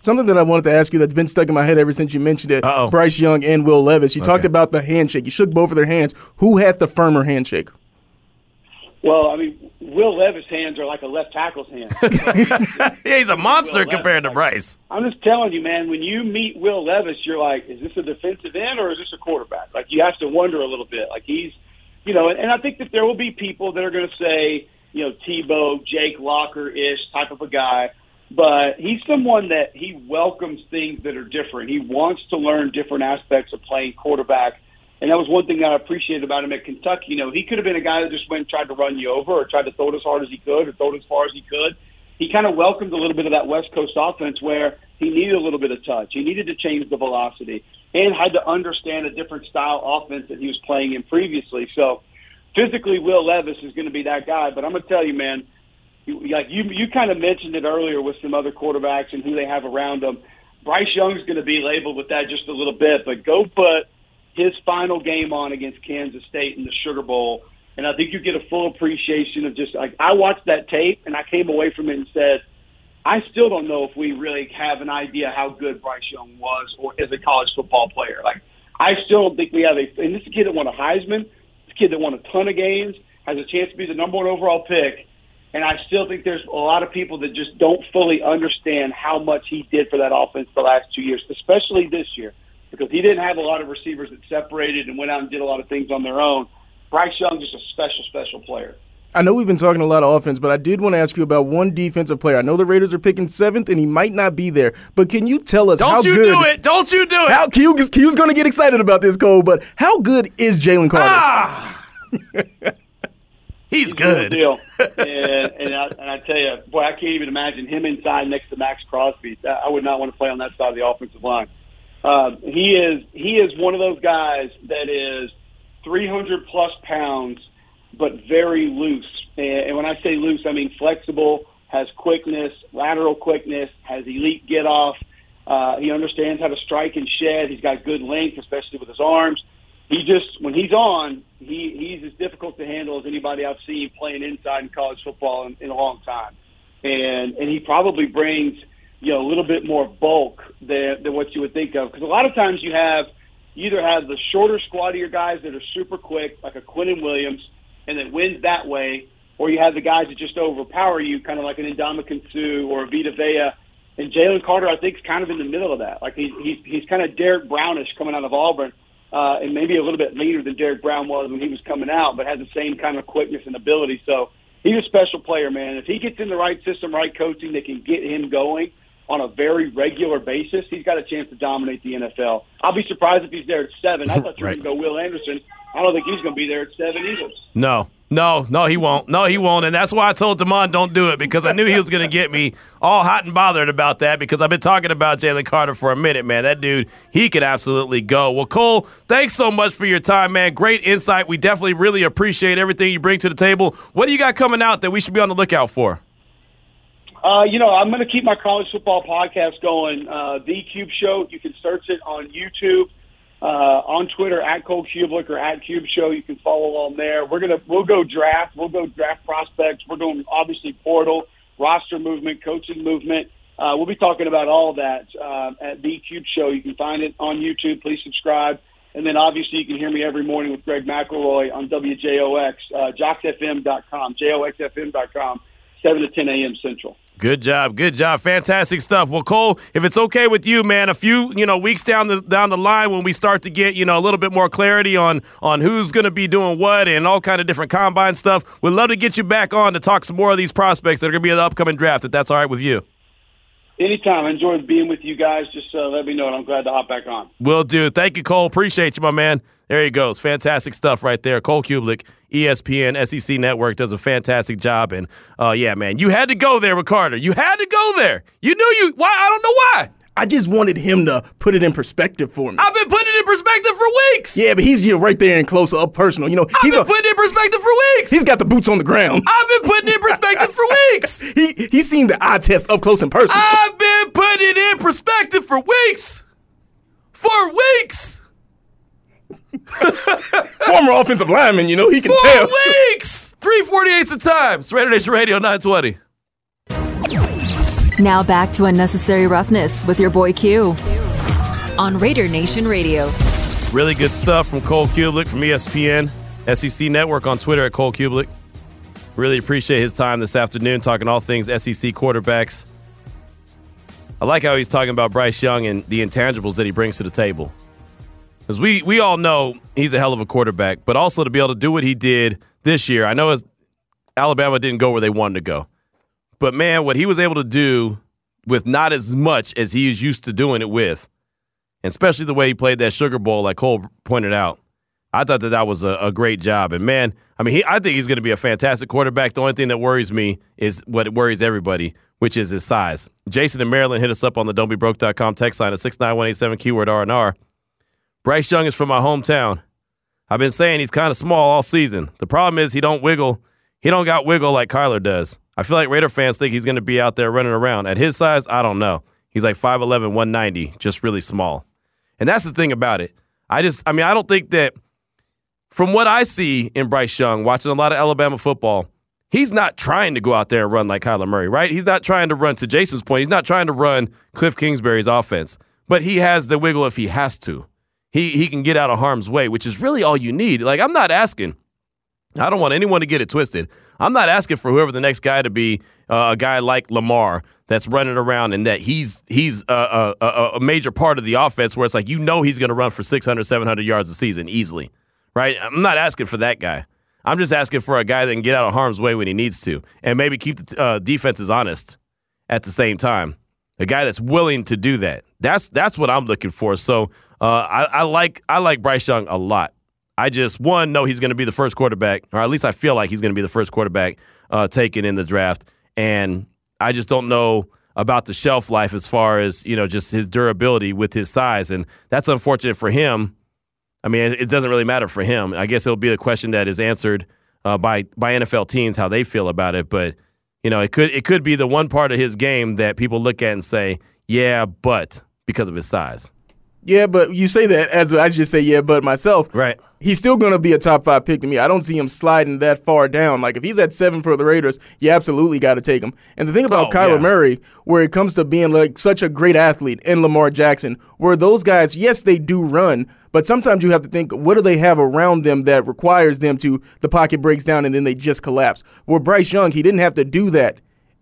Something that I wanted to ask you that's been stuck in my head ever since you mentioned it, Uh-oh. Bryce Young and Will Levis. You okay. talked about the handshake. You shook both of their hands. Who had the firmer handshake? Well, I mean, Will Levis' hands are like a left tackle's hands. yeah, he's a monster compared to Bryce. I'm just telling you, man. When you meet Will Levis, you're like, is this a defensive end or is this a quarterback? Like you have to wonder a little bit. Like he's, you know, and, and I think that there will be people that are going to say, you know, Tebow, Jake Locker ish type of a guy. But he's someone that he welcomes things that are different. He wants to learn different aspects of playing quarterback and that was one thing that I appreciated about him at Kentucky. You know, he could have been a guy that just went and tried to run you over or tried to throw it as hard as he could or throw it as far as he could. He kind of welcomed a little bit of that West Coast offense where he needed a little bit of touch. He needed to change the velocity and had to understand a different style offense that he was playing in previously. So physically, Will Levis is going to be that guy. But I'm going to tell you, man, like you, you kind of mentioned it earlier with some other quarterbacks and who they have around them. Bryce Young's going to be labeled with that just a little bit, but go put his final game on against Kansas State in the Sugar Bowl. And I think you get a full appreciation of just like I watched that tape and I came away from it and said, I still don't know if we really have an idea how good Bryce Young was or as a college football player. Like I still don't think we have a and this is a kid that won a Heisman, this kid that won a ton of games, has a chance to be the number one overall pick. And I still think there's a lot of people that just don't fully understand how much he did for that offense the last two years, especially this year because he didn't have a lot of receivers that separated and went out and did a lot of things on their own. Bryce Young just a special, special player. I know we've been talking a lot of offense, but I did want to ask you about one defensive player. I know the Raiders are picking seventh, and he might not be there. But can you tell us Don't how you good? Don't you do it! Don't you do it! How Q, Q's going to get excited about this, Cole. But how good is Jalen Carter? Ah! He's good. Deal. and, and, I, and I tell you, boy, I can't even imagine him inside next to Maxx Crosby. I would not want to play on that side of the offensive line. Uh, he is he is one of those guys that is 300 plus pounds, but very loose. And, and when I say loose, I mean flexible, has quickness, lateral quickness, has elite get off. Uh, he understands how to strike and shed. He's got good length, especially with his arms. He just when he's on, he he's as difficult to handle as anybody I've seen playing inside in college football in, in a long time. And and he probably brings you know, a little bit more bulk than, than what you would think of. Because a lot of times you have, either have the shorter, squattier guys that are super quick, like a Quinnen Williams, and that wins that way, or you have the guys that just overpower you, kind of like an Ndamukong Suh or a Vita Vea. And Jalen Carter, I think, is kind of in the middle of that. Like he's he's he's kind of Derrick Brownish coming out of Auburn, uh, and maybe a little bit leaner than Derrick Brown was when he was coming out, but has the same kind of quickness and ability. So he's a special player, man. If he gets in the right system, right coaching, that can get him going on a very regular basis, he's got a chance to dominate the NFL. I'll be surprised if he's there at seven. I thought you were Right. going to go Will Anderson. I don't think he's going to be there at seven either. No, no, no, he won't. No, he won't. And that's why I told Damon don't do it because I knew he was going to get me all hot and bothered about that because I've been talking about Jalen Carter for a minute, man. That dude, he could absolutely go. Well, Cole, thanks so much for your time, man. Great insight. We definitely really appreciate everything you bring to the table. What do you got coming out that we should be on the lookout for? Uh, you know, I'm going to keep my college football podcast going. Uh, the Cube Show. You can search it on YouTube, uh, on Twitter at Cole Cubelic or at Cube Show. You can follow along there. We're gonna we'll go draft. We'll go draft prospects. We're going obviously portal, roster movement, coaching movement. Uh, we'll be talking about all that uh, at the Cube Show. You can find it on YouTube. Please subscribe. And then obviously you can hear me every morning with Greg McElroy on WJOX, uh, jocksfm.com, joxfm.com, 7 to 10 a.m. Central. Good job, good job, fantastic stuff. Well, Cole, if it's okay with you, man, a few you know weeks down the down the line when we start to get you know a little bit more clarity on on who's going to be doing what and all kind of different combine stuff, we'd love to get you back on to talk some more of these prospects that are going to be in the upcoming draft. If that's all right with you, Anytime. I enjoyed being with you guys. Just uh, let me know, and I'm glad to hop back on. will do. Thank you, Cole. Appreciate you, my man. There he goes. Fantastic stuff right there. Cole Cubelic, E ESPN, SEC Network does a fantastic job. And uh, yeah, man, you had to go there with Carter. You had to go there. You knew you. Why? I don't know why. I just wanted him to put it in perspective for me. I've perspective for weeks. yeah, but he's you know, right there and close up personal. You know, I've he's been a, putting it in perspective for weeks. he's got the boots on the ground. I've been putting it in perspective for weeks. He he's seen the eye test up close and personal. I've been putting it in perspective for weeks. For weeks. Former offensive lineman, you know, he can For tell. weeks. 348's the time. It's Raider Nation Radio 920. Now back to Unnecessary Roughness with your boy Q on Raider Nation Radio. Really good stuff from Cole Cubelic from ESPN, SEC Network on Twitter at Cole Cubelic. Really appreciate his time this afternoon talking all things SEC quarterbacks. I like how he's talking about Bryce Young and the intangibles that he brings to the table. Because we, we all know he's a hell of a quarterback, but also to be able to do what he did this year. I know Alabama didn't go where they wanted to go. But man, what he was able to do with not as much as he is used to doing it with, and especially the way he played that Sugar Bowl, like Cole pointed out, I thought that that was a, a great job. And man, I mean, he, I think he's going to be a fantastic quarterback. The only thing that worries me is what worries everybody, which is his size. Jason in Maryland hit us up on the don'tbebroke.com text line at 69187 keyword R&R. Bryce Young is from my hometown. I've been saying he's kind of small all season. The problem is he don't wiggle. He don't got wiggle like Kyler does. I feel like Raider fans think he's going to be out there running around. At his size, I don't know. He's like 5'11", 190, just really small. And that's the thing about it. I just, I mean, I don't think that from what I see in Bryce Young, watching a lot of Alabama football, he's not trying to go out there and run like Kyler Murray, right? He's not trying to run, to Jason's point, he's not trying to run Cliff Kingsbury's offense, but he has the wiggle if he has to. He, he can get out of harm's way, which is really all you need. Like, I'm not asking. I don't want anyone to get it twisted. I'm not asking for whoever the next guy to be uh, a guy like Lamar that's running around and that he's he's a, a, a, major part of the offense where it's like you know he's going to run for 600, 700 yards a season easily, right? I'm not asking for that guy. I'm just asking for a guy that can get out of harm's way when he needs to and maybe keep the uh, defenses honest at the same time. A guy that's willing to do that. That's that's what I'm looking for. So uh, I, I like I like Bryce Young a lot. I just one know he's going to be the first quarterback, or at least I feel like he's going to be the first quarterback uh, taken in the draft, and I just don't know about the shelf life as far as you know just his durability with his size, and that's unfortunate for him. I mean, it, doesn't really matter for him. I guess it'll be a question that is answered uh, by by NFL teams how they feel about it, but you know, it could it could be the one part of his game that people look at and say, yeah, but because of his size, Yeah, but you say that as I just say yeah, but myself. right? He's still going to be a top five pick to me. I don't see him sliding that far down. Like if he's at seven for the Raiders, you absolutely got to take him. And the thing about Oh, Kyler yeah. Murray, where it comes to being like such a great athlete, and Lamar Jackson, where those guys, yes, they do run, but sometimes you have to think, what do they have around them that requires them to the pocket breaks down and then they just collapse? Where Bryce Young, he didn't have to do that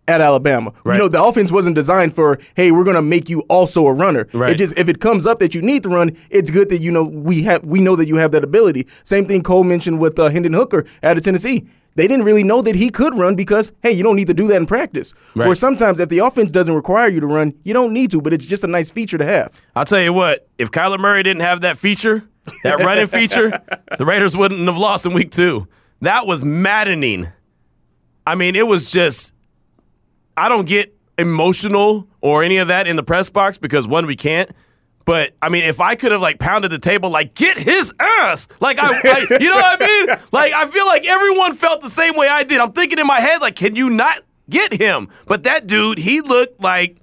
at Alabama. Right. You know, the offense wasn't designed for, hey, we're gonna make you also a runner. Right. It just if it comes up that you need to run, it's good that you know we have we know that you have that ability. Same thing Cole mentioned with uh, Hendon Hooker out of Tennessee. they didn't really know that he could run because, hey, you don't need to do that in practice. Right. Or sometimes if the offense doesn't require you to run, you don't need to, but it's just a nice feature to have. I'll tell you what, if Kyler Murray didn't have that feature, that running feature, the Raiders wouldn't have lost in week two. That was maddening. I mean, it was just, I don't get emotional or any of that in the press box because one, we can't. But I mean, if I could have like pounded the table, like get his ass, like I, I, you know what I mean? Like I feel like everyone felt the same way I did. I'm thinking in my head, like, can you not get him? But that dude, he looked like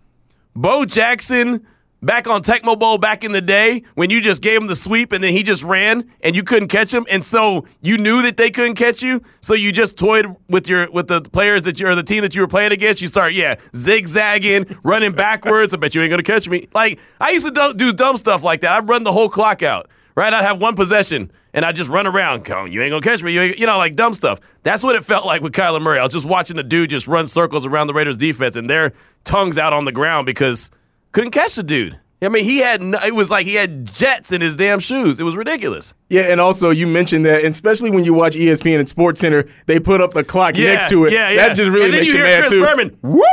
Bo Jackson back on Tecmo Bowl back in the day when you just gave him the sweep and then he just ran and you couldn't catch him, and so you knew that they couldn't catch you, so you just toyed with your with the players that you or the team that you were playing against. You start yeah zigzagging, running backwards. I bet you ain't gonna catch me. Like I used to do, dumb stuff like that. I'd run the whole clock out. Right, I'd have one possession and I'd just run around. Come, you ain't gonna catch me. You, you know, like dumb stuff. That's what it felt like with Kyler Murray. I was just watching the dude just run circles around the Raiders defense and their tongues out on the ground because couldn't catch the dude. I mean, he had no, it was like he had jets in his damn shoes. It was ridiculous. Yeah, and also you mentioned that, and especially when you watch ESPN and Sports Center, they put up the clock Yeah, next to it. Yeah, yeah. That just really and then makes you you, hear mad Chris too. Berman, whoop,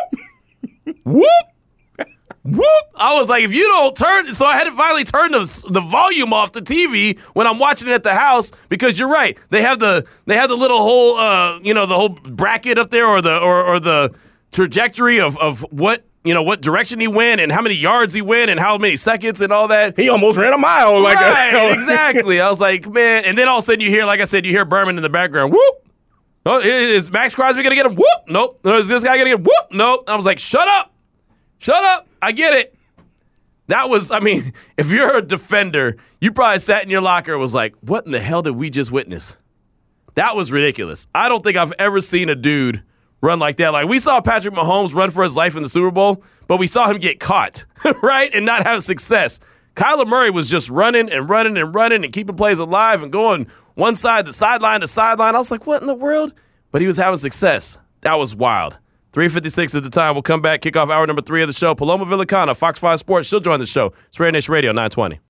whoop, whoop. I was like, if you don't turn, so I had to finally turn the the volume off the TV when I'm watching it at the house because you're right. They have the they have the little whole uh you know the whole bracket up there or the or or the trajectory of of what. You know what direction he went and how many yards he went and how many seconds and all that. He almost ran a mile. Like right, a, exactly. I was like, man, and then all of a sudden you hear, like I said, you hear Berman in the background. Whoop. Oh, is Maxx Crosby gonna get him? Whoop. Nope. No, is this guy gonna get him? Whoop. Nope. I was like, shut up. Shut up. I get it. That was, I mean, if you're a defender, you probably sat in your locker and was like, what in the hell did we just witness? That was ridiculous. I don't think I've ever seen a dude run like that. Like we saw Patrick Mahomes run for his life in the Super Bowl, but we saw him get caught, right? And not have success. Kyler Murray was just running and running and running and keeping plays alive and going one side to sideline to sideline. I was like, what in the world? But he was having success. That was wild. 356 at the time. We'll come back, kick off hour number three of the show. Paloma Villacana, Fox 5 Sports. She'll join the show. It's Raider Nation Radio 920.